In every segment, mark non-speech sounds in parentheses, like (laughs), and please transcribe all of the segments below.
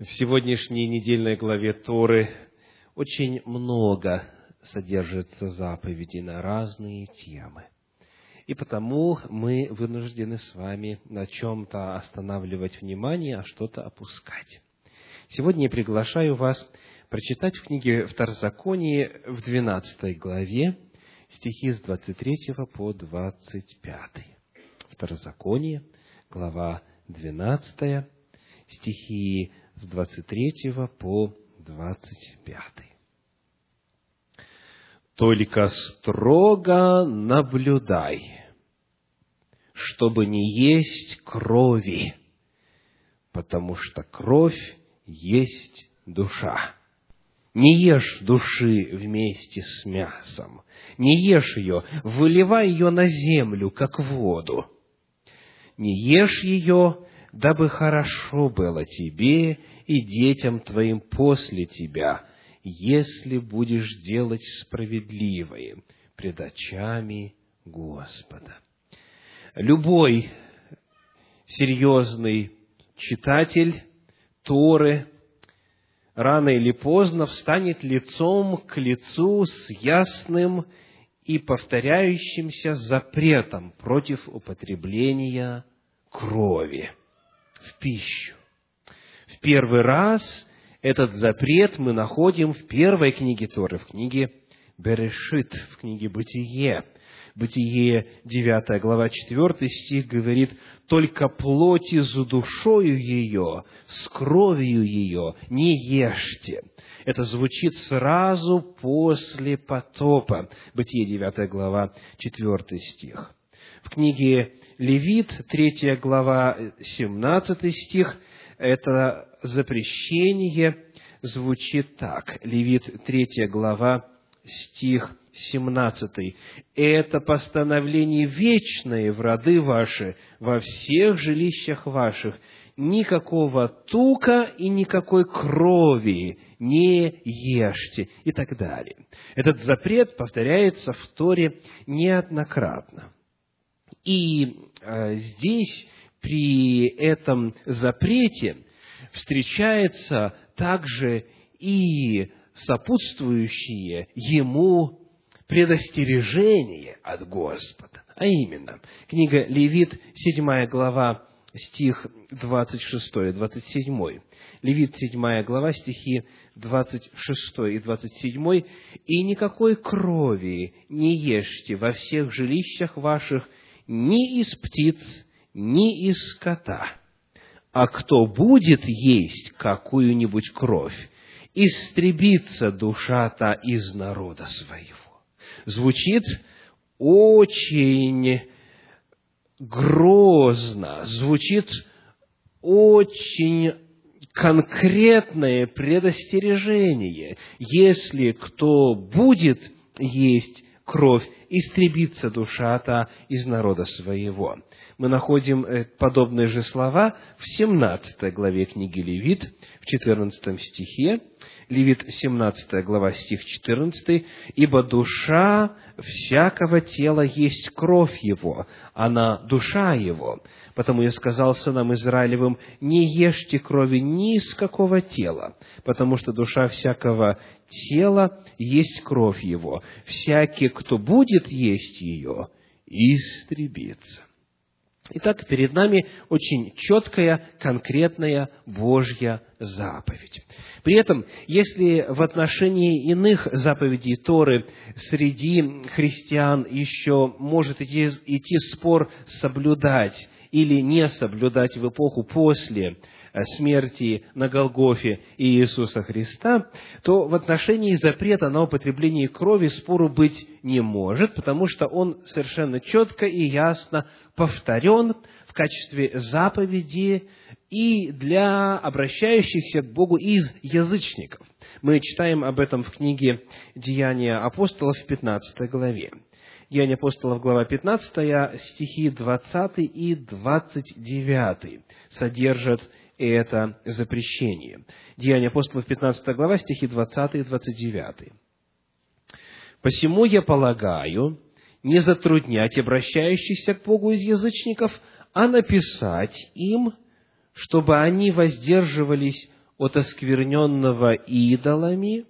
В сегодняшней недельной главе Торы очень много содержится заповедей на разные темы. И потому мы вынуждены с вами на чем-то останавливать внимание, а что-то опускать. Сегодня я приглашаю вас прочитать в книге Второзаконие в 12 главе стихи с 23 по 25. Второзаконие, глава 12, стихи с 23 по 25. «Только строго наблюдай, чтобы не есть крови, потому что кровь есть душа. Не ешь души вместе с мясом, не ешь ее, выливай ее на землю, как воду. Не ешь ее, дабы хорошо было тебе и детям твоим после тебя, если будешь делать справедливое пред очами Господа. Любой серьезный читатель Торы рано или поздно встанет лицом к лицу с ясным и повторяющимся запретом против употребления крови в пищу. Первый раз этот запрет мы находим в первой книге Торы, в книге Берешит, в книге Бытие. Бытие, 9 глава, 4 стих говорит, «Только плоти за душою ее, с кровью ее не ешьте». Это звучит сразу после потопа. Бытие, 9 глава, 4 стих. В книге Левит, 3 глава, 17 стих, это запрещение звучит так. Левит, 3 глава, стих 17. «Это постановление вечное в роды ваши, во всех жилищах ваших, никакого тука и никакой крови не ешьте» и так далее. Этот запрет повторяется в Торе неоднократно. И э, здесь при этом запрете встречается также и сопутствующие ему предостережение от Господа. А именно, книга Левит, 7 глава, стих 26-27. Левит, 7 глава, стихи 26 и 27. «И никакой крови не ешьте во всех жилищах ваших ни из птиц, ни из скота. А кто будет есть какую-нибудь кровь, истребится душа-то из народа своего. Звучит очень грозно, звучит очень конкретное предостережение. Если кто будет есть кровь, истребится душа-то из народа своего. Мы находим э, подобные же слова в 17 главе книги Левит, в 14 стихе, Левит 17 глава, стих 14, «Ибо душа всякого тела есть кровь его, она душа его. Потому я сказал сынам Израилевым, не ешьте крови ни из какого тела, потому что душа всякого тела есть кровь его. Всякий, кто будет есть ее, истребится». Итак, перед нами очень четкая, конкретная Божья заповедь. При этом, если в отношении иных заповедей Торы среди христиан еще может идти, идти спор соблюдать или не соблюдать в эпоху после смерти на Голгофе Иисуса Христа, то в отношении запрета на употребление крови спору быть не может, потому что он совершенно четко и ясно повторен в качестве заповеди и для обращающихся к Богу из язычников. Мы читаем об этом в книге «Деяния апостолов» в 15 главе. Деяния апостолов, глава 15, стихи 20 и 29 содержат это запрещение. Деяния апостолов, 15 глава, стихи 20 и 29. «Посему я полагаю, не затруднять обращающихся к Богу из язычников, а написать им, чтобы они воздерживались от оскверненного идолами,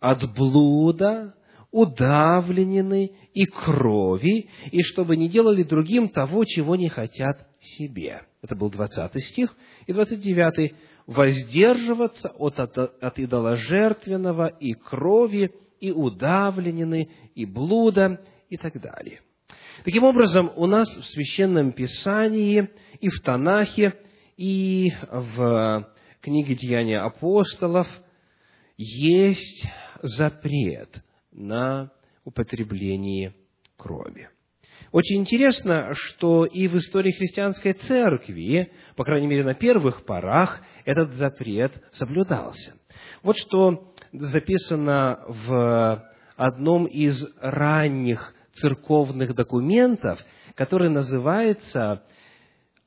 от блуда, удавленины и крови, и чтобы не делали другим того, чего не хотят себе. Это был 20 стих. И 29 воздерживаться от, от, от идоложертвенного и крови, и удавленины, и блуда, и так далее. Таким образом, у нас в Священном Писании и в Танахе, и в книге Деяния апостолов есть запрет на употребление крови. Очень интересно, что и в истории христианской церкви, по крайней мере на первых порах, этот запрет соблюдался. Вот что записано в одном из ранних церковных документов, который называется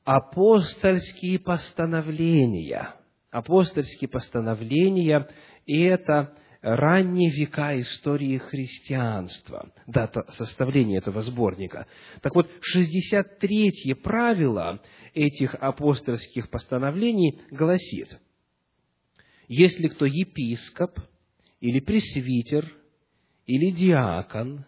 «Апостольские постановления». Апостольские постановления, и это ранние века истории христианства, дата составления этого сборника. Так вот, 63-е правило этих апостольских постановлений гласит, если кто епископ или пресвитер или диакон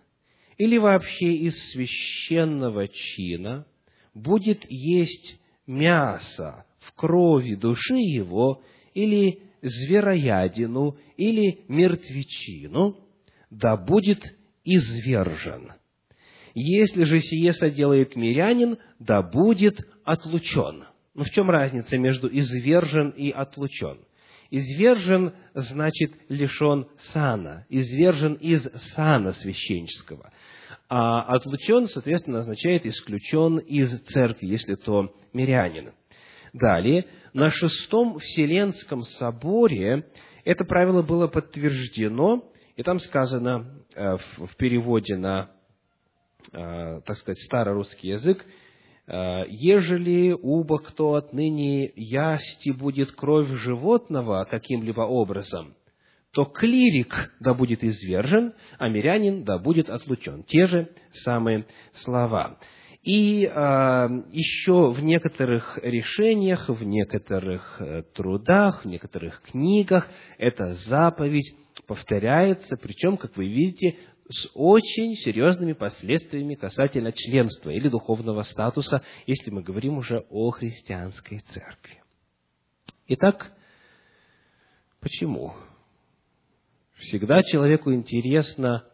или вообще из священного чина будет есть мясо в крови души его или звероядину или мертвечину, да будет извержен. Если же сие соделает мирянин, да будет отлучен. Ну, в чем разница между извержен и отлучен? Извержен значит лишен сана, извержен из сана священческого. А отлучен, соответственно, означает исключен из церкви, если то мирянин. Далее, на шестом Вселенском соборе это правило было подтверждено, и там сказано э, в переводе на, э, так сказать, старорусский язык, э, «Ежели убо кто отныне ясти будет кровь животного каким-либо образом, то клирик да будет извержен, а мирянин да будет отлучен». Те же самые слова. И э, еще в некоторых решениях, в некоторых э, трудах, в некоторых книгах эта заповедь повторяется, причем, как вы видите, с очень серьезными последствиями касательно членства или духовного статуса, если мы говорим уже о христианской церкви. Итак, почему? Всегда человеку интересно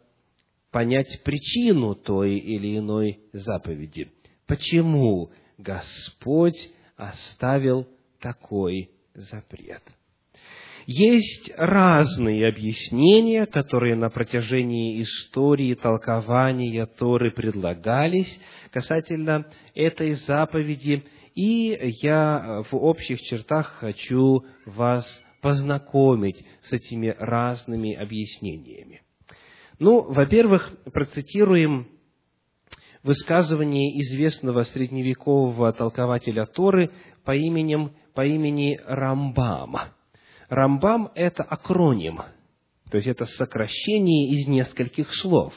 понять причину той или иной заповеди. Почему Господь оставил такой запрет? Есть разные объяснения, которые на протяжении истории толкования Торы предлагались касательно этой заповеди, и я в общих чертах хочу вас познакомить с этими разными объяснениями. Ну, во-первых, процитируем высказывание известного средневекового толкователя Торы по, именем, по имени Рамбам. Рамбам – это акроним, то есть это сокращение из нескольких слов.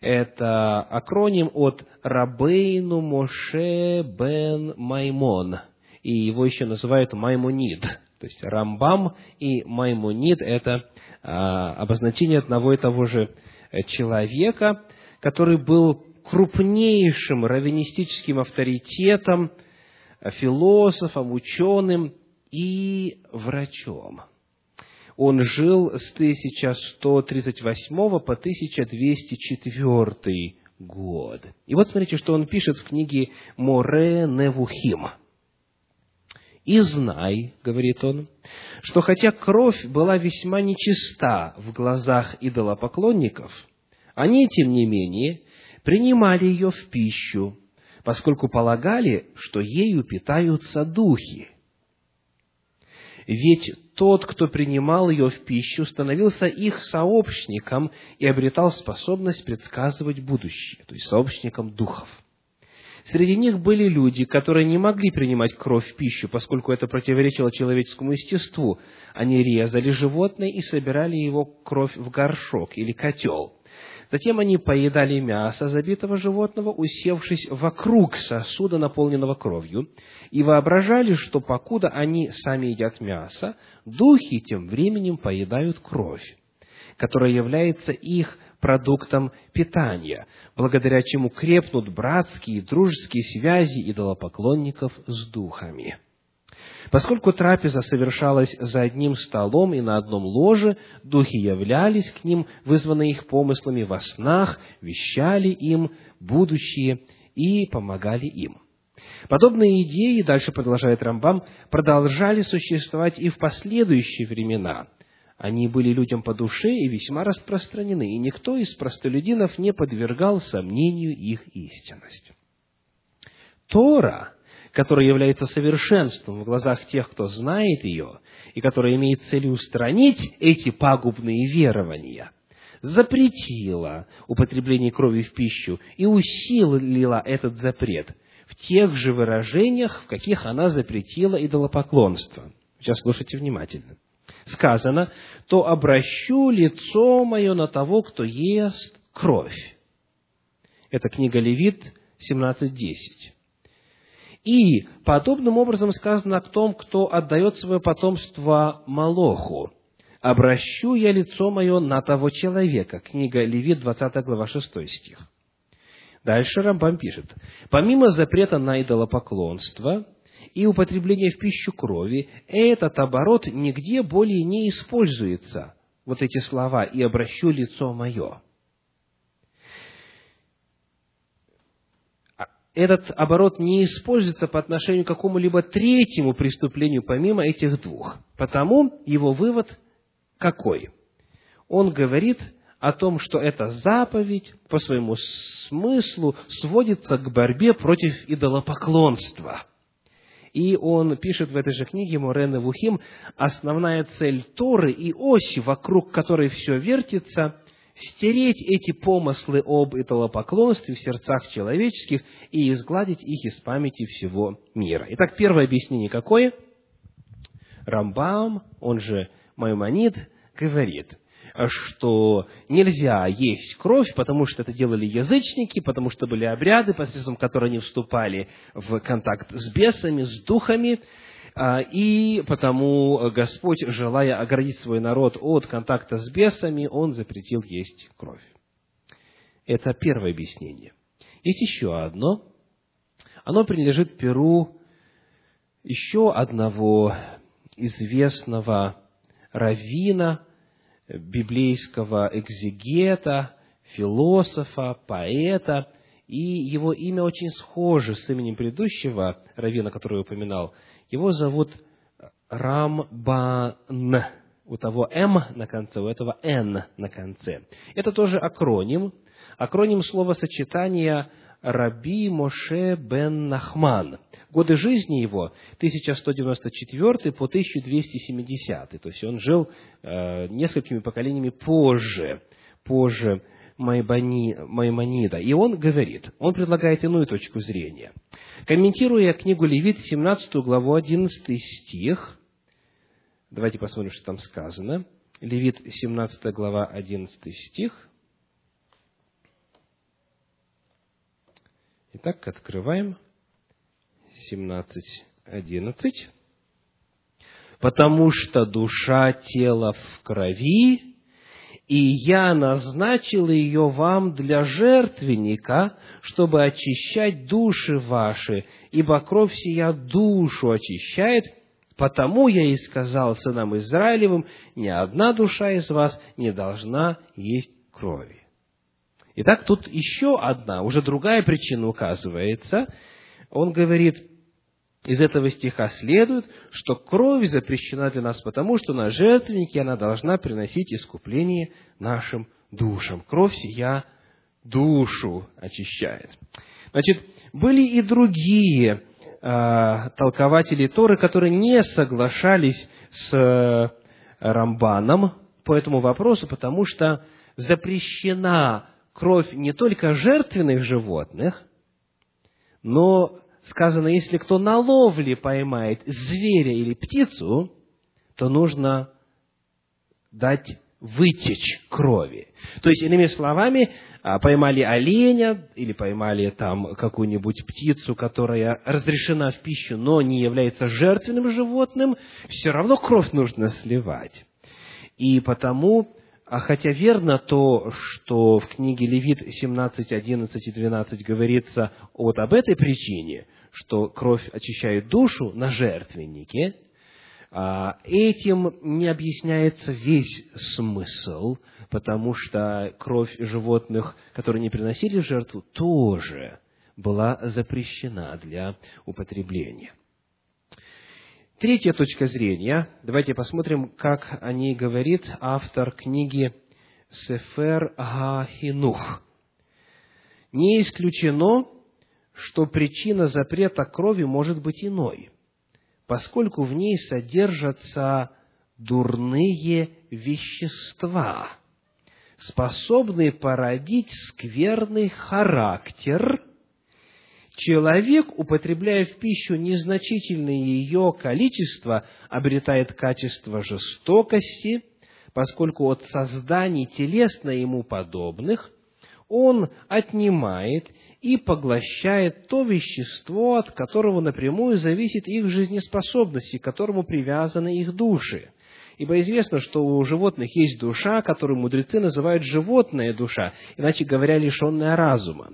Это акроним от Рабейну Моше бен Маймон, и его еще называют Маймонид. То есть Рамбам и Маймонид – это обозначение одного и того же э, человека, который был крупнейшим раввинистическим авторитетом, э, философом, ученым и врачом. Он жил с 1138 по 1204 год. И вот смотрите, что он пишет в книге «Море Невухим». «И знай, — говорит он, — что хотя кровь была весьма нечиста в глазах идолопоклонников, они, тем не менее, принимали ее в пищу, поскольку полагали, что ею питаются духи. Ведь тот, кто принимал ее в пищу, становился их сообщником и обретал способность предсказывать будущее, то есть сообщником духов – Среди них были люди, которые не могли принимать кровь в пищу, поскольку это противоречило человеческому естеству. Они резали животное и собирали его кровь в горшок или котел. Затем они поедали мясо забитого животного, усевшись вокруг сосуда, наполненного кровью, и воображали, что покуда они сами едят мясо, духи тем временем поедают кровь, которая является их продуктом питания, благодаря чему крепнут братские и дружеские связи идолопоклонников с духами. Поскольку трапеза совершалась за одним столом и на одном ложе, духи являлись к ним, вызванные их помыслами во снах, вещали им будущее и помогали им. Подобные идеи, дальше продолжает Рамбам, продолжали существовать и в последующие времена. Они были людям по душе и весьма распространены, и никто из простолюдинов не подвергал сомнению их истинность. Тора которая является совершенством в глазах тех, кто знает ее, и которая имеет целью устранить эти пагубные верования, запретила употребление крови в пищу и усилила этот запрет в тех же выражениях, в каких она запретила идолопоклонство. Сейчас слушайте внимательно. Сказано, то обращу лицо мое на того, кто ест кровь. Это книга Левит 17.10. И подобным образом сказано о том, кто отдает свое потомство Малоху. «Обращу я лицо мое на того человека». Книга Левит, 20 глава, 6 стих. Дальше Рамбам пишет. «Помимо запрета на идолопоклонство и употребление в пищу крови, этот оборот нигде более не используется». Вот эти слова «и обращу лицо мое». этот оборот не используется по отношению к какому-либо третьему преступлению, помимо этих двух. Потому его вывод какой? Он говорит о том, что эта заповедь по своему смыслу сводится к борьбе против идолопоклонства. И он пишет в этой же книге Морена Вухим, основная цель Торы и ось, вокруг которой все вертится, стереть эти помыслы об идолопоклонстве в сердцах человеческих и изгладить их из памяти всего мира. Итак, первое объяснение какое? Рамбам, он же Маймонид, говорит, что нельзя есть кровь, потому что это делали язычники, потому что были обряды, посредством которых они вступали в контакт с бесами, с духами, а, и потому Господь, желая оградить свой народ от контакта с бесами, Он запретил есть кровь. Это первое объяснение. Есть еще одно. Оно принадлежит перу еще одного известного раввина, библейского экзегета, философа, поэта, и его имя очень схоже с именем предыдущего раввина, который я упоминал, его зовут Рамбан. У того М на конце, у этого Н на конце. Это тоже акроним. Акроним словосочетания Раби Моше бен Нахман. Годы жизни его 1194 по 1270. То есть он жил э, несколькими поколениями позже, позже Маймонида. И он говорит, он предлагает иную точку зрения. Комментируя книгу Левит, 17 главу, 11 стих, давайте посмотрим, что там сказано. Левит, 17 глава, 11 стих. Итак, открываем. 17, 11. «Потому что душа тела в крови, и я назначил ее вам для жертвенника, чтобы очищать души ваши, ибо кровь сия душу очищает, потому я и сказал сынам Израилевым, ни одна душа из вас не должна есть крови. Итак, тут еще одна, уже другая причина указывается. Он говорит, из этого стиха следует, что кровь запрещена для нас потому, что на жертвеннике она должна приносить искупление нашим душам. Кровь сия душу очищает. Значит, были и другие э, толкователи Торы, которые не соглашались с э, Рамбаном по этому вопросу, потому что запрещена кровь не только жертвенных животных, но сказано, если кто на ловле поймает зверя или птицу, то нужно дать вытечь крови. То есть, иными словами, а, поймали оленя или поймали там какую-нибудь птицу, которая разрешена в пищу, но не является жертвенным животным, все равно кровь нужно сливать. И потому, а хотя верно то, что в книге Левит 17, 11 и 12 говорится вот об этой причине, что кровь очищает душу на жертвеннике – а, этим не объясняется весь смысл, потому что кровь животных, которые не приносили жертву, тоже была запрещена для употребления. Третья точка зрения. Давайте посмотрим, как о ней говорит автор книги Сефер Гахинух. Не исключено, что причина запрета крови может быть иной – поскольку в ней содержатся дурные вещества, способные породить скверный характер, человек, употребляя в пищу незначительное ее количество, обретает качество жестокости, поскольку от созданий телесно ему подобных он отнимает и поглощает то вещество, от которого напрямую зависит их жизнеспособность, к которому привязаны их души. Ибо известно, что у животных есть душа, которую мудрецы называют животная душа, иначе говоря, лишенная разума.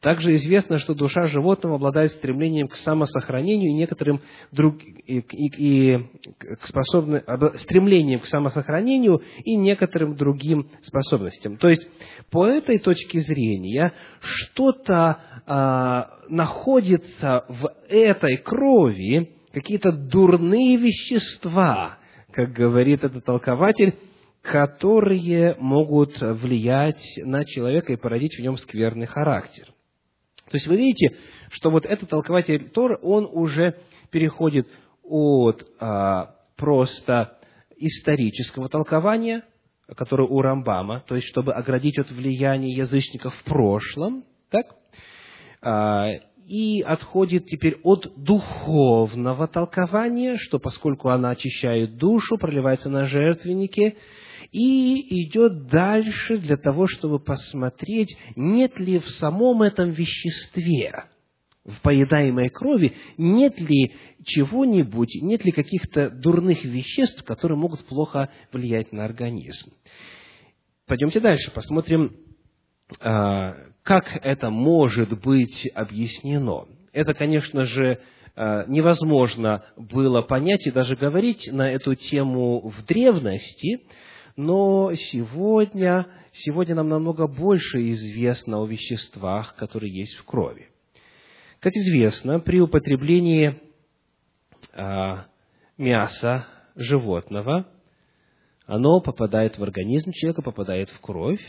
Также известно, что душа животного обладает стремлением к самосохранению и некоторым друг, и, и, к способны, стремлением к самосохранению и некоторым другим способностям. То есть, по этой точке зрения, что-то а, находится в этой крови, какие-то дурные вещества, как говорит этот толкователь, которые могут влиять на человека и породить в нем скверный характер. То есть вы видите, что вот этот толкователь Тор, он уже переходит от а, просто исторического толкования, которое у Рамбама, то есть чтобы оградить от влияния язычников в прошлом, так, а, и отходит теперь от духовного толкования, что поскольку она очищает душу, проливается на жертвенники, и идет дальше для того, чтобы посмотреть, нет ли в самом этом веществе, в поедаемой крови, нет ли чего-нибудь, нет ли каких-то дурных веществ, которые могут плохо влиять на организм. Пойдемте дальше, посмотрим, как это может быть объяснено. Это, конечно же, а, невозможно было понять и даже говорить на эту тему в древности, но сегодня, сегодня нам намного больше известно о веществах, которые есть в крови. Как известно, при употреблении а, мяса животного, оно попадает в организм человека, попадает в кровь.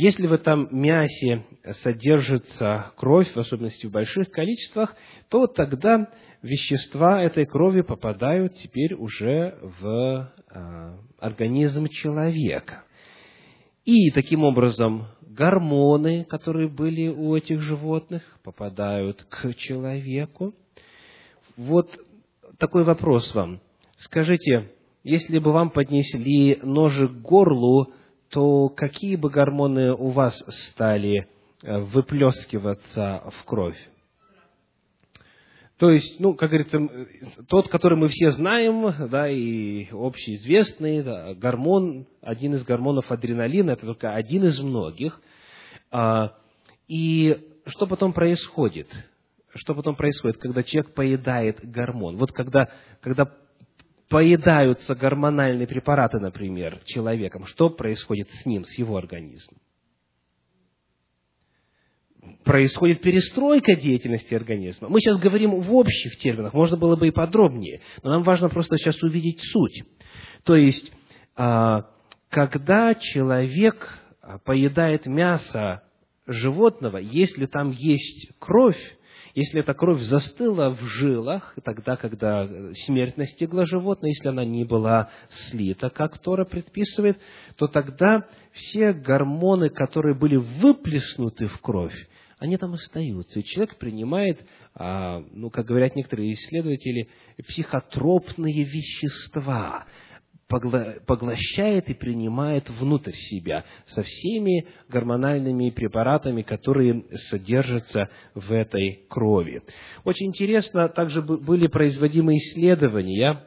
Если в этом мясе содержится кровь, в особенности в больших количествах, то тогда вещества этой крови попадают теперь уже в а, организм человека. И таким образом гормоны, которые были у этих животных, попадают к человеку. Вот такой вопрос вам. Скажите, если бы вам поднесли ножик к горлу, то какие бы гормоны у вас стали э, выплескиваться в кровь? То есть, ну, как говорится, тот, который мы все знаем, да, и общеизвестный, да, гормон, один из гормонов адреналина, это только один из многих. А, и что потом происходит? Что потом происходит, когда человек поедает гормон? Вот когда, когда поедаются гормональные препараты, например, человеком, что происходит с ним, с его организмом? происходит перестройка деятельности организма. Мы сейчас говорим в общих терминах, можно было бы и подробнее, но нам важно просто сейчас увидеть суть. То есть, а, когда человек поедает мясо животного, если там есть кровь, если эта кровь застыла в жилах, тогда, когда смерть настигла животное, если она не была слита, как Тора предписывает, то тогда все гормоны, которые были выплеснуты в кровь, они там остаются. И человек принимает, а, ну, как говорят некоторые исследователи, психотропные вещества, поглощает и принимает внутрь себя со всеми гормональными препаратами, которые содержатся в этой крови. Очень интересно, также были производимы исследования,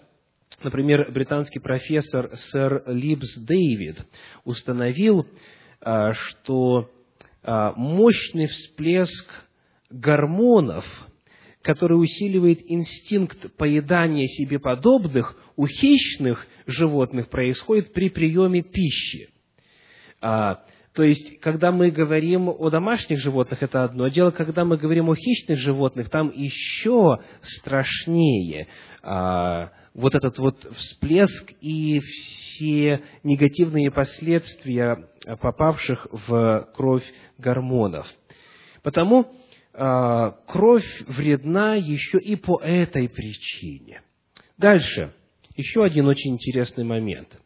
Например, британский профессор сэр Либс Дэвид установил, а, что а, мощный всплеск гормонов, который усиливает инстинкт поедания себе подобных, у хищных животных происходит при приеме пищи. А, то есть, когда мы говорим о домашних животных, это одно дело, когда мы говорим о хищных животных, там еще страшнее а, вот этот вот всплеск и все негативные последствия попавших в кровь гормонов. Потому а, кровь вредна еще и по этой причине. Дальше. Еще один очень интересный момент.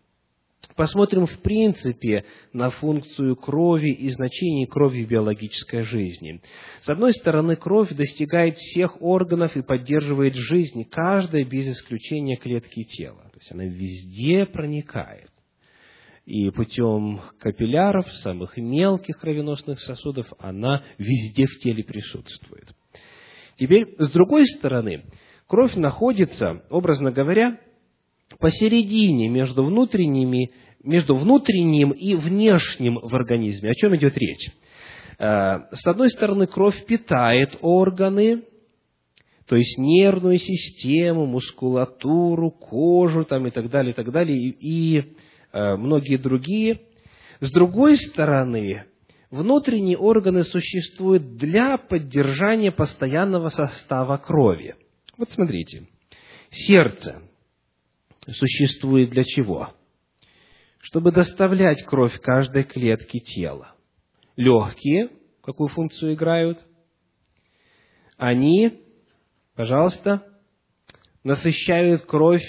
Посмотрим в принципе на функцию крови и значение крови в биологической жизни. С одной стороны, кровь достигает всех органов и поддерживает жизнь каждой без исключения клетки тела. То есть она везде проникает. И путем капилляров, самых мелких кровеносных сосудов, она везде в теле присутствует. Теперь, с другой стороны, кровь находится, образно говоря, посередине между внутренними между внутренним и внешним в организме. О чем идет речь? Э, с одной стороны, кровь питает органы, то есть нервную систему, мускулатуру, кожу там, и так далее, и так далее, и, и э, многие другие. С другой стороны, внутренние органы существуют для поддержания постоянного состава крови. Вот смотрите, сердце существует для чего? чтобы доставлять кровь каждой клетке тела. Легкие, какую функцию играют? Они, пожалуйста, насыщают кровь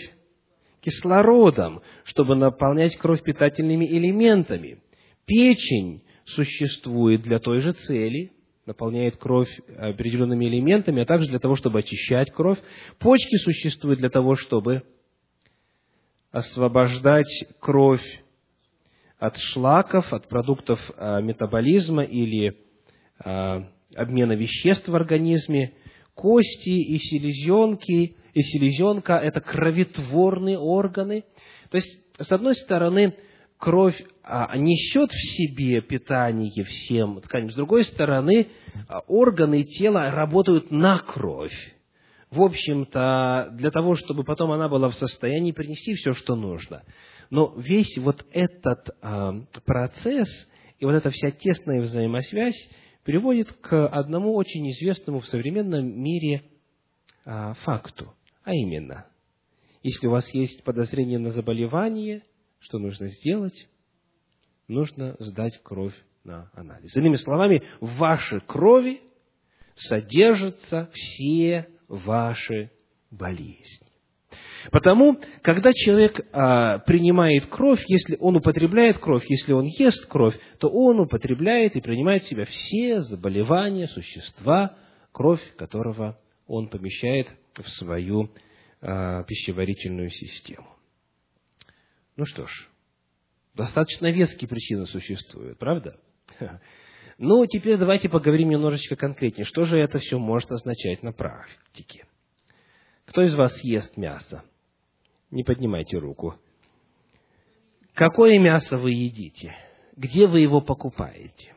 кислородом, чтобы наполнять кровь питательными элементами. Печень существует для той же цели, наполняет кровь определенными элементами, а также для того, чтобы очищать кровь. Почки существуют для того, чтобы освобождать кровь от шлаков, от продуктов э, метаболизма или э, обмена веществ в организме. Кости и селезенки, и селезенка – это кроветворные органы. То есть, с одной стороны, кровь а, несет в себе питание всем тканям, с другой стороны, а, органы тела работают на кровь. В общем-то, для того, чтобы потом она была в состоянии принести все, что нужно – но весь вот этот а, процесс и вот эта вся тесная взаимосвязь приводит к одному очень известному в современном мире а, факту, а именно, если у вас есть подозрение на заболевание, что нужно сделать? Нужно сдать кровь на анализ. Иными словами, в вашей крови содержатся все ваши болезни. Потому, когда человек а, принимает кровь, если он употребляет кровь, если он ест кровь, то он употребляет и принимает в себя все заболевания существа, кровь которого он помещает в свою а, пищеварительную систему. Ну что ж, достаточно веские причины существуют, правда? (laughs) Ну, теперь давайте поговорим немножечко конкретнее. Что же это все может означать на практике? Кто из вас ест мясо? Не поднимайте руку. Какое мясо вы едите? Где вы его покупаете?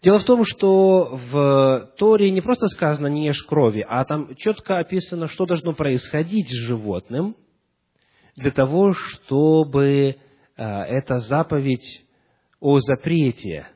Дело в том, что в Торе не просто сказано «не ешь крови», а там четко описано, что должно происходить с животным для того, чтобы а, эта заповедь о запрете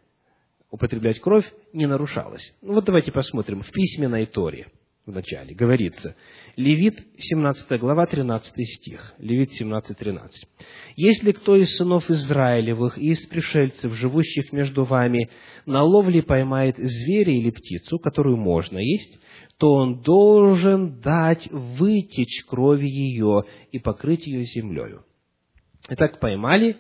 употреблять кровь не нарушалась. Ну вот давайте посмотрим в письменной Торе – в начале, говорится, Левит, 17 глава, 13 стих, Левит 17, 13. «Если кто из сынов Израилевых и из пришельцев, живущих между вами, на ловле поймает зверя или птицу, которую можно есть, то он должен дать вытечь крови ее и покрыть ее землею». Итак, поймали,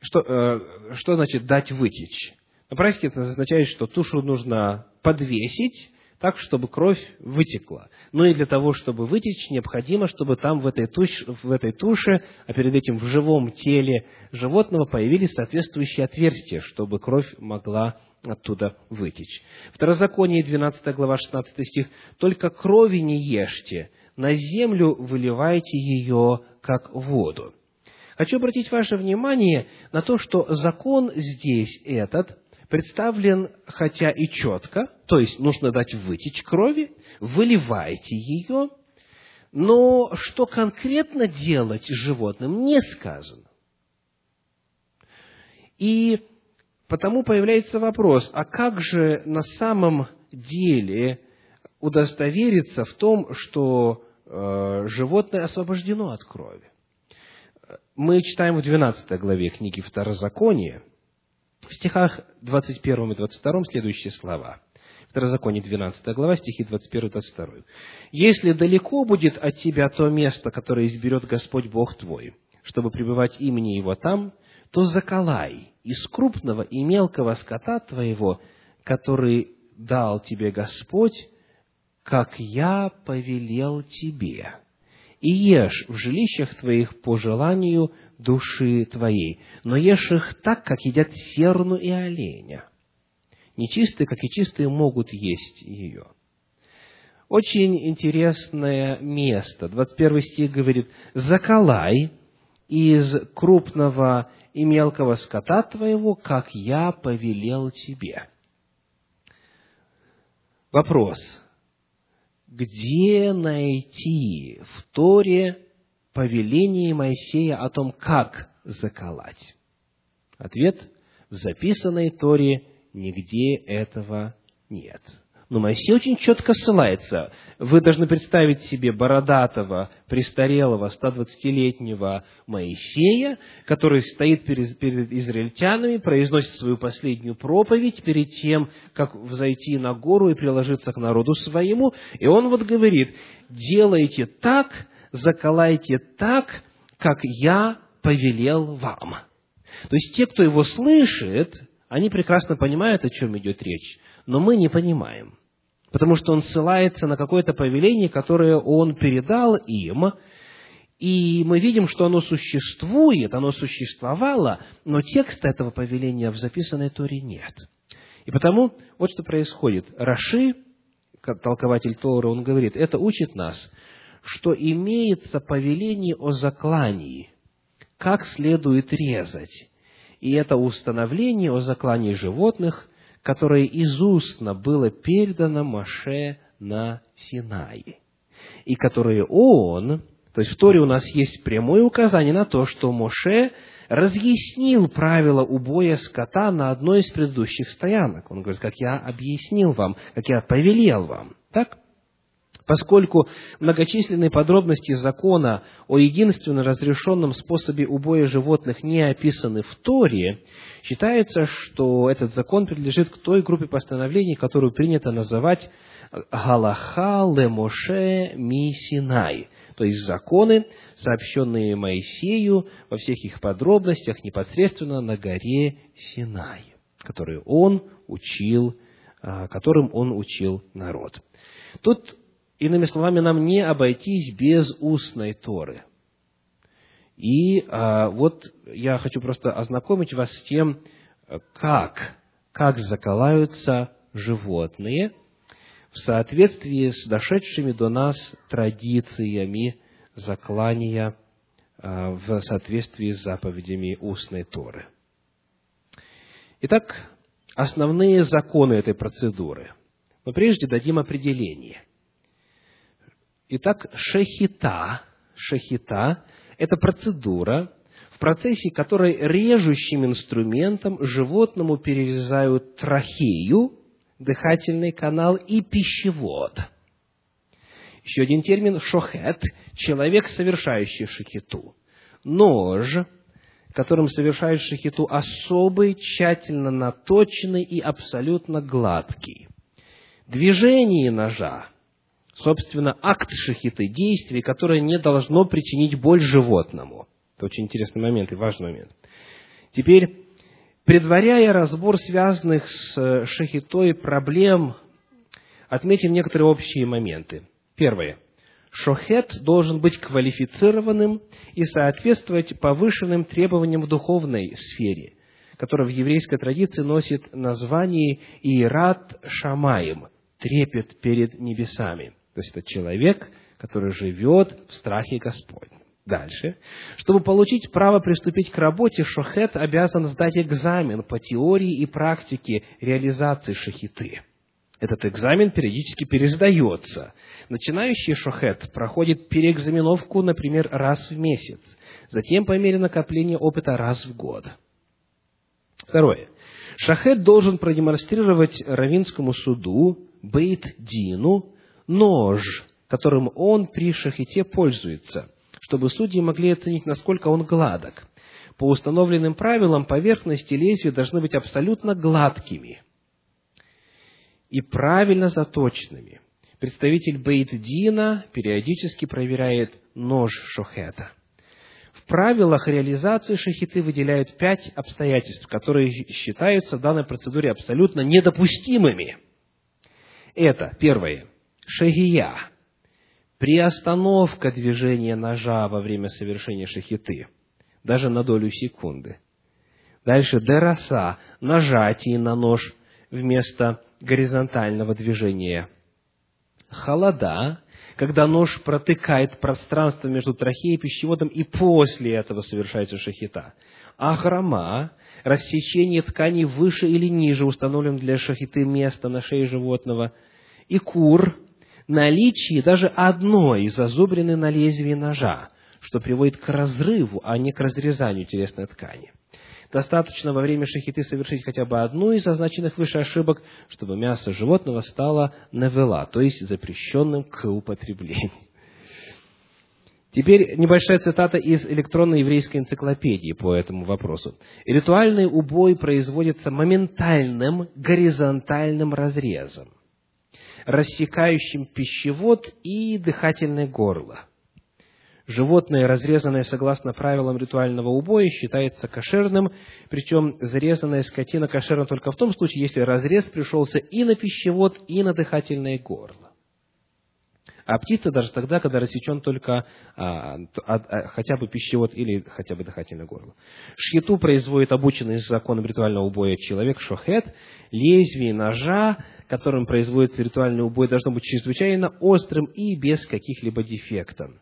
что, э, что значит дать вытечь? На практике это означает, что тушу нужно подвесить, так, чтобы кровь вытекла. Но и для того, чтобы вытечь, необходимо, чтобы там в этой, туш, в этой туше, а перед этим в живом теле животного появились соответствующие отверстия, чтобы кровь могла оттуда вытечь. Второзаконие, 12 глава, 16 стих. «Только крови не ешьте, на землю выливайте ее, как воду». Хочу обратить ваше внимание на то, что закон здесь этот представлен, хотя и четко, то есть нужно дать вытечь крови, выливайте ее, но что конкретно делать животным, не сказано. И потому появляется вопрос, а как же на самом деле удостовериться в том, что э, животное освобождено от крови? Мы читаем в 12 главе книги Второзакония, в стихах 21 и 22 следующие слова. Второзаконие 12 глава, стихи 21 и 22. «Если далеко будет от тебя то место, которое изберет Господь Бог твой, чтобы пребывать имени Его там, то заколай из крупного и мелкого скота твоего, который дал тебе Господь, как я повелел тебе, и ешь в жилищах твоих по желанию души твоей, но ешь их так, как едят серну и оленя. Нечистые, как и чистые, могут есть ее. Очень интересное место. 21 стих говорит, «Заколай из крупного и мелкого скота твоего, как я повелел тебе». Вопрос. Где найти в Торе повелении Моисея о том, как заколоть? Ответ – в записанной Торе нигде этого нет. Но Моисей очень четко ссылается. Вы должны представить себе бородатого, престарелого, 120-летнего Моисея, который стоит перед, перед израильтянами, произносит свою последнюю проповедь перед тем, как взойти на гору и приложиться к народу своему. И он вот говорит, делайте так, заколайте так, как я повелел вам. То есть те, кто его слышит, они прекрасно понимают, о чем идет речь, но мы не понимаем. Потому что он ссылается на какое-то повеление, которое он передал им, и мы видим, что оно существует, оно существовало, но текста этого повеления в записанной Торе нет. И потому вот что происходит. Раши, толкователь Торы, он говорит, это учит нас, что имеется повеление о заклании, как следует резать. И это установление о заклании животных, которое изустно было передано Маше на Синае, и которое он, то есть в Торе у нас есть прямое указание на то, что Моше разъяснил правила убоя скота на одной из предыдущих стоянок. Он говорит, как я объяснил вам, как я повелел вам. Так? Поскольку многочисленные подробности закона о единственно разрешенном способе убоя животных не описаны в Торе, считается, что этот закон принадлежит к той группе постановлений, которую принято называть Галаха Лемоше Мисинай, то есть законы, сообщенные Моисею во всех их подробностях непосредственно на горе Синай, которые он учил, а, которым он учил народ. Тут Иными словами, нам не обойтись без устной Торы. И а, вот я хочу просто ознакомить вас с тем, как, как заколаются животные в соответствии с дошедшими до нас традициями заклания а, в соответствии с заповедями устной Торы. Итак, основные законы этой процедуры. Но прежде дадим определение – Итак, шехита, шехита – это процедура, в процессе которой режущим инструментом животному перерезают трахею, дыхательный канал и пищевод. Еще один термин – шохет – человек, совершающий шахиту. Нож, которым совершает шахиту особый, тщательно наточенный и абсолютно гладкий. Движение ножа собственно, акт шахиты, действие, которое не должно причинить боль животному. Это очень интересный момент и важный момент. Теперь, предваряя разбор связанных с шахитой проблем, отметим некоторые общие моменты. Первое. Шохет должен быть квалифицированным и соответствовать повышенным требованиям в духовной сфере, которая в еврейской традиции носит название Иерат Шамаем – трепет перед небесами. То есть это человек, который живет в страхе Господнем. Дальше. Чтобы получить право приступить к работе, шохет обязан сдать экзамен по теории и практике реализации шахиты. Этот экзамен периодически пересдается. Начинающий шохет проходит переэкзаменовку, например, раз в месяц. Затем, по мере накопления опыта, раз в год. Второе. Шахет должен продемонстрировать Равинскому суду, Бейт-Дину, нож, которым он при шахите пользуется, чтобы судьи могли оценить, насколько он гладок. По установленным правилам поверхности лезвия должны быть абсолютно гладкими – и правильно заточенными. Представитель Бейт-Дина периодически проверяет нож шохета. В правилах реализации шахиты выделяют пять обстоятельств, которые считаются в данной процедуре абсолютно недопустимыми. Это, первое, шагия, приостановка движения ножа во время совершения шахиты, даже на долю секунды. Дальше дераса, нажатие на нож вместо горизонтального движения. Холода, когда нож протыкает пространство между трахеей и пищеводом, и после этого совершается шахита. Ахрама – рассечение тканей выше или ниже установлен для шахиты места на шее животного. И кур – наличие даже одной зазубрины на лезвии ножа, что приводит к разрыву, а не к разрезанию телесной ткани. Достаточно во время шахиты совершить хотя бы одну из означенных выше ошибок, чтобы мясо животного стало навела, то есть запрещенным к употреблению. Теперь небольшая цитата из электронной еврейской энциклопедии по этому вопросу. Ритуальный убой производится моментальным горизонтальным разрезом, рассекающим пищевод и дыхательное горло. Животное, разрезанное согласно правилам ритуального убоя, считается кошерным, причем зарезанная скотина кошерна только в том случае, если разрез пришелся и на пищевод, и на дыхательное горло. А птица даже тогда, когда рассечен только а, а, а, хотя бы пищевод или хотя бы дыхательное горло. Шхиту производит обученный законом ритуального убоя человек шохет, лезвие ножа, которым производится ритуальный убой, должно быть чрезвычайно острым и без каких-либо дефектов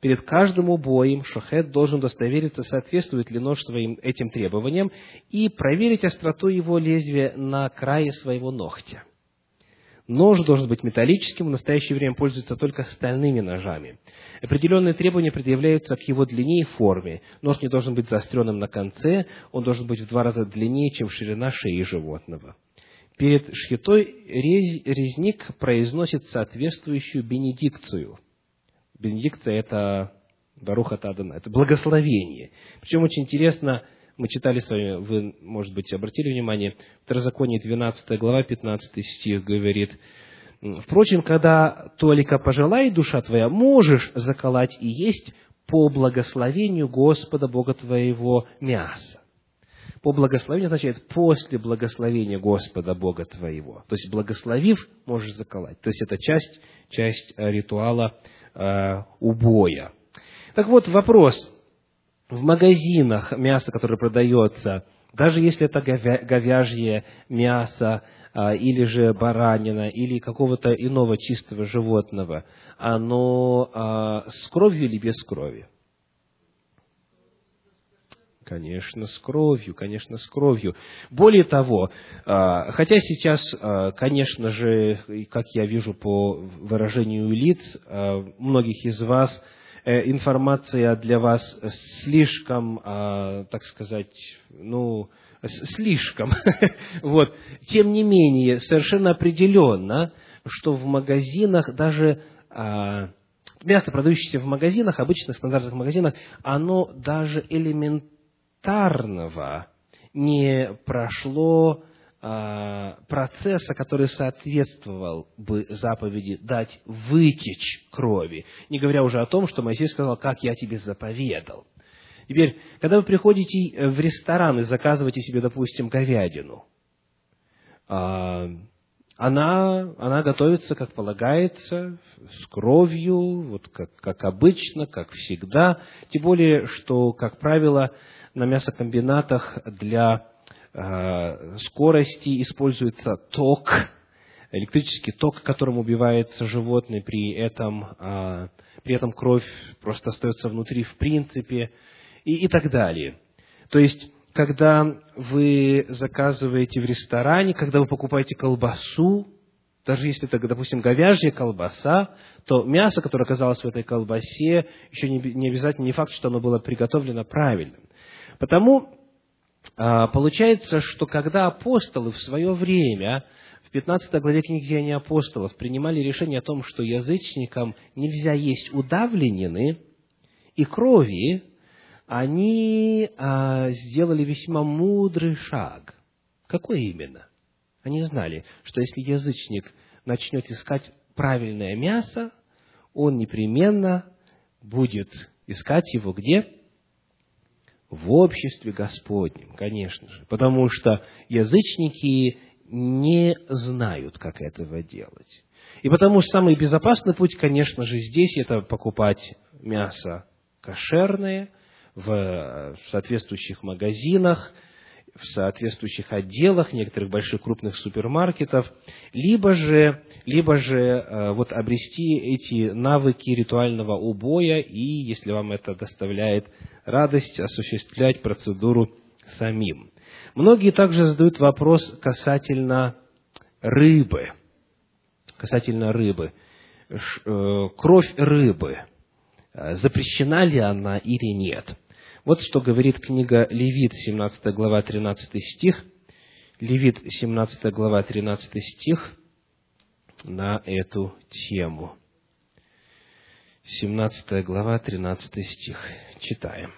перед каждым убоем шахет должен удостовериться, соответствует ли нож своим этим требованиям, и проверить остроту его лезвия на крае своего ногтя. Нож должен быть металлическим, в настоящее время пользуются только стальными ножами. Определенные требования предъявляются к его длине и форме. Нож не должен быть заостренным на конце, он должен быть в два раза длиннее, чем ширина шеи животного. Перед шхитой резник произносит соответствующую бенедикцию – Бенедикция – это Баруха Тадана, это благословение. Причем очень интересно, мы читали с вами, вы, может быть, обратили внимание, Второзаконие 12 глава, 15 стих говорит, «Впрочем, когда только пожелает душа твоя, можешь заколоть и есть по благословению Господа Бога твоего мясо». По благословению означает после благословения Господа Бога твоего. То есть, благословив, можешь заколоть. То есть, это часть, часть ритуала Э, убоя. Так вот, вопрос. В магазинах мясо, которое продается, даже если это говяжье мясо, а, или же баранина, или какого-то иного чистого животного, оно а, с кровью или без крови? Конечно, с кровью, конечно, с кровью. Более того, а, хотя сейчас, конечно же, как я вижу по выражению лиц многих из вас, информация для вас слишком, так сказать, ну, слишком. (laughs) вот. Тем не менее, совершенно определенно, что в магазинах даже мясо, продающееся в магазинах, обычных стандартных магазинах, оно даже элементарно элементарного не прошло а, процесса, который соответствовал бы заповеди дать вытечь крови, не говоря уже о том, что Моисей сказал, как я тебе заповедал. Теперь, когда вы приходите в ресторан и заказываете себе, допустим, говядину, а, она, она готовится, как полагается, с кровью, вот как, как обычно, как всегда. Тем более, что, как правило, на мясокомбинатах для э, скорости используется ток, электрический ток, которым убивается животное, при этом, э, при этом кровь просто остается внутри в принципе, и, и так далее. То есть, когда вы заказываете в ресторане, когда вы покупаете колбасу, даже если это, допустим, говяжья колбаса, то мясо, которое оказалось в этой колбасе, еще не, не обязательно, не факт, что оно было приготовлено правильно. Потому получается, что когда апостолы в свое время, в 15 главе книги Деяния апостолов, принимали решение о том, что язычникам нельзя есть удавленины и крови, они а, сделали весьма мудрый шаг. Какой именно? Они знали, что если язычник начнет искать правильное мясо, он непременно будет искать его где? В обществе Господнем, конечно же. Потому что язычники не знают, как этого делать. И потому что самый безопасный путь, конечно же, здесь это покупать мясо кошерное в соответствующих магазинах, в соответствующих отделах некоторых больших крупных супермаркетов, либо же, либо же э, вот обрести эти навыки ритуального убоя и, если вам это доставляет радость, осуществлять процедуру самим. Многие также задают вопрос касательно рыбы. Касательно рыбы. Э, кровь рыбы. Э, запрещена ли она или нет? Вот что говорит книга Левит, 17 глава, 13 стих. Левит, 17 глава, 13 стих на эту тему. 17 глава, 13 стих. Читаем.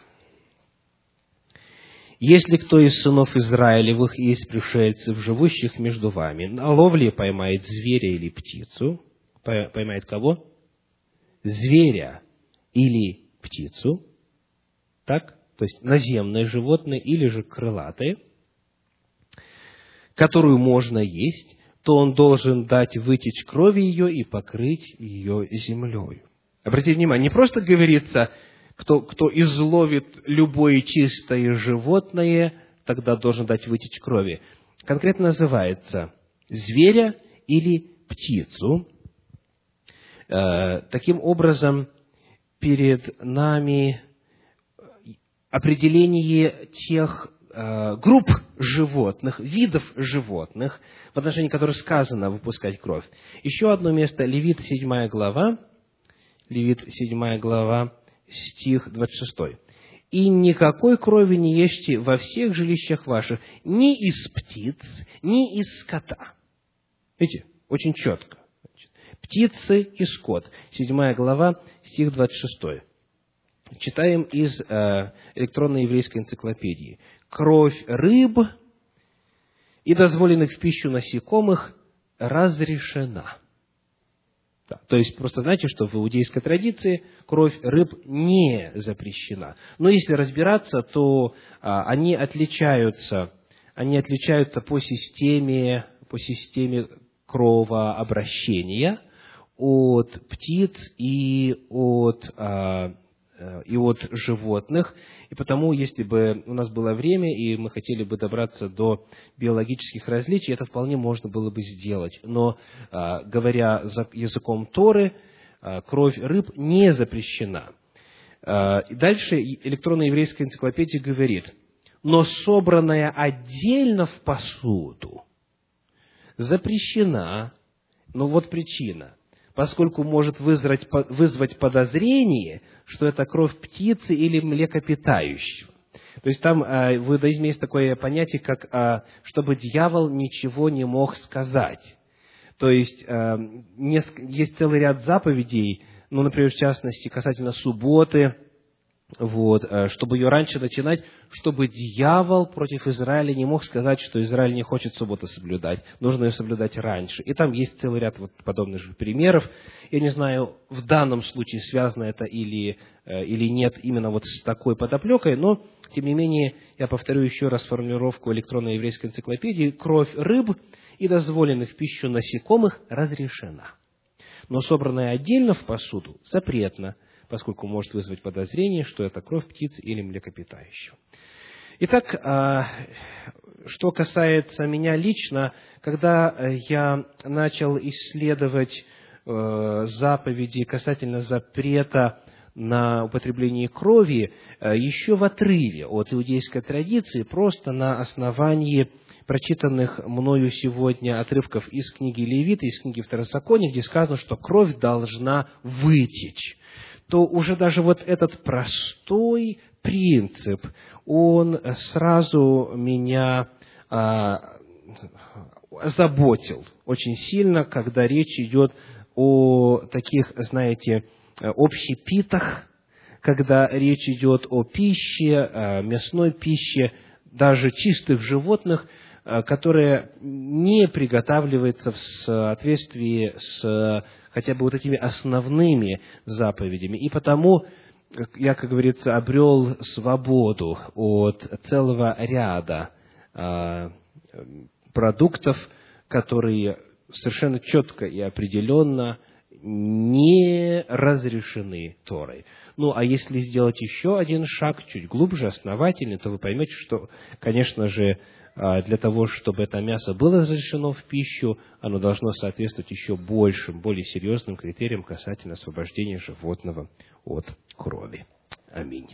«Если кто из сынов Израилевых есть пришельцев, живущих между вами, на ловле поймает зверя или птицу, поймает кого? Зверя или птицу, так? то есть наземное животное или же крылатое, которую можно есть, то он должен дать вытечь крови ее и покрыть ее землей. Обратите внимание, не просто говорится, кто, кто изловит любое чистое животное, тогда должен дать вытечь крови. Конкретно называется зверя или птицу. Э, таким образом, перед нами определение тех э, групп животных, видов животных, в отношении которых сказано выпускать кровь. Еще одно место, Левит 7 глава, Левит 7 глава, стих 26. «И никакой крови не ешьте во всех жилищах ваших, ни из птиц, ни из скота». Видите, очень четко. Птицы и скот. 7 глава, стих 26. Читаем из э, электронной еврейской энциклопедии. Кровь рыб и дозволенных в пищу насекомых разрешена. Да, то есть, просто знаете, что в иудейской традиции кровь рыб не запрещена. Но если разбираться, то а, они отличаются, они отличаются по системе, по системе кровообращения от птиц и от а, и от животных. И потому, если бы у нас было время, и мы хотели бы добраться до биологических различий, это вполне можно было бы сделать. Но, а, говоря языком Торы, а, кровь рыб не запрещена. А, и дальше электронная еврейская энциклопедия говорит, но собранная отдельно в посуду запрещена, но вот причина – поскольку может вызвать, вызвать подозрение, что это кровь птицы или млекопитающего. То есть там э, в иудаизме есть такое понятие, как э, чтобы дьявол ничего не мог сказать. То есть э, есть целый ряд заповедей, ну, например, в частности, касательно субботы, вот, э, чтобы ее раньше начинать, чтобы дьявол против Израиля не мог сказать, что Израиль не хочет субботу соблюдать, нужно ее соблюдать раньше. И там есть целый ряд вот подобных же примеров. Я не знаю, в данном случае связано это или, э, или нет именно вот с такой подоплекой, но, тем не менее, я повторю еще раз формулировку электронной еврейской энциклопедии. Кровь рыб и дозволенных в пищу насекомых разрешена. Но собранная отдельно в посуду запретна, поскольку может вызвать подозрение, что это кровь птицы или млекопитающего. Итак, а, что касается меня лично, когда я начал исследовать э, заповеди касательно запрета на употребление крови, э, еще в отрыве от иудейской традиции, просто на основании прочитанных мною сегодня отрывков из книги Левита, из книги Второзакония, где сказано, что кровь должна вытечь, то уже даже вот этот простой принцип, он сразу меня а, заботил очень сильно, когда речь идет о таких, знаете, общепитах, когда речь идет о пище, мясной пище, даже чистых животных, которая не приготавливается в соответствии с хотя бы вот этими основными заповедями. И потому я, как говорится, обрел свободу от целого ряда а, продуктов, которые совершенно четко и определенно не разрешены Торой. Ну, а если сделать еще один шаг, чуть глубже, основательный, то вы поймете, что, конечно же, для того, чтобы это мясо было разрешено в пищу, оно должно соответствовать еще большим, более серьезным критериям касательно освобождения животного от крови. Аминь.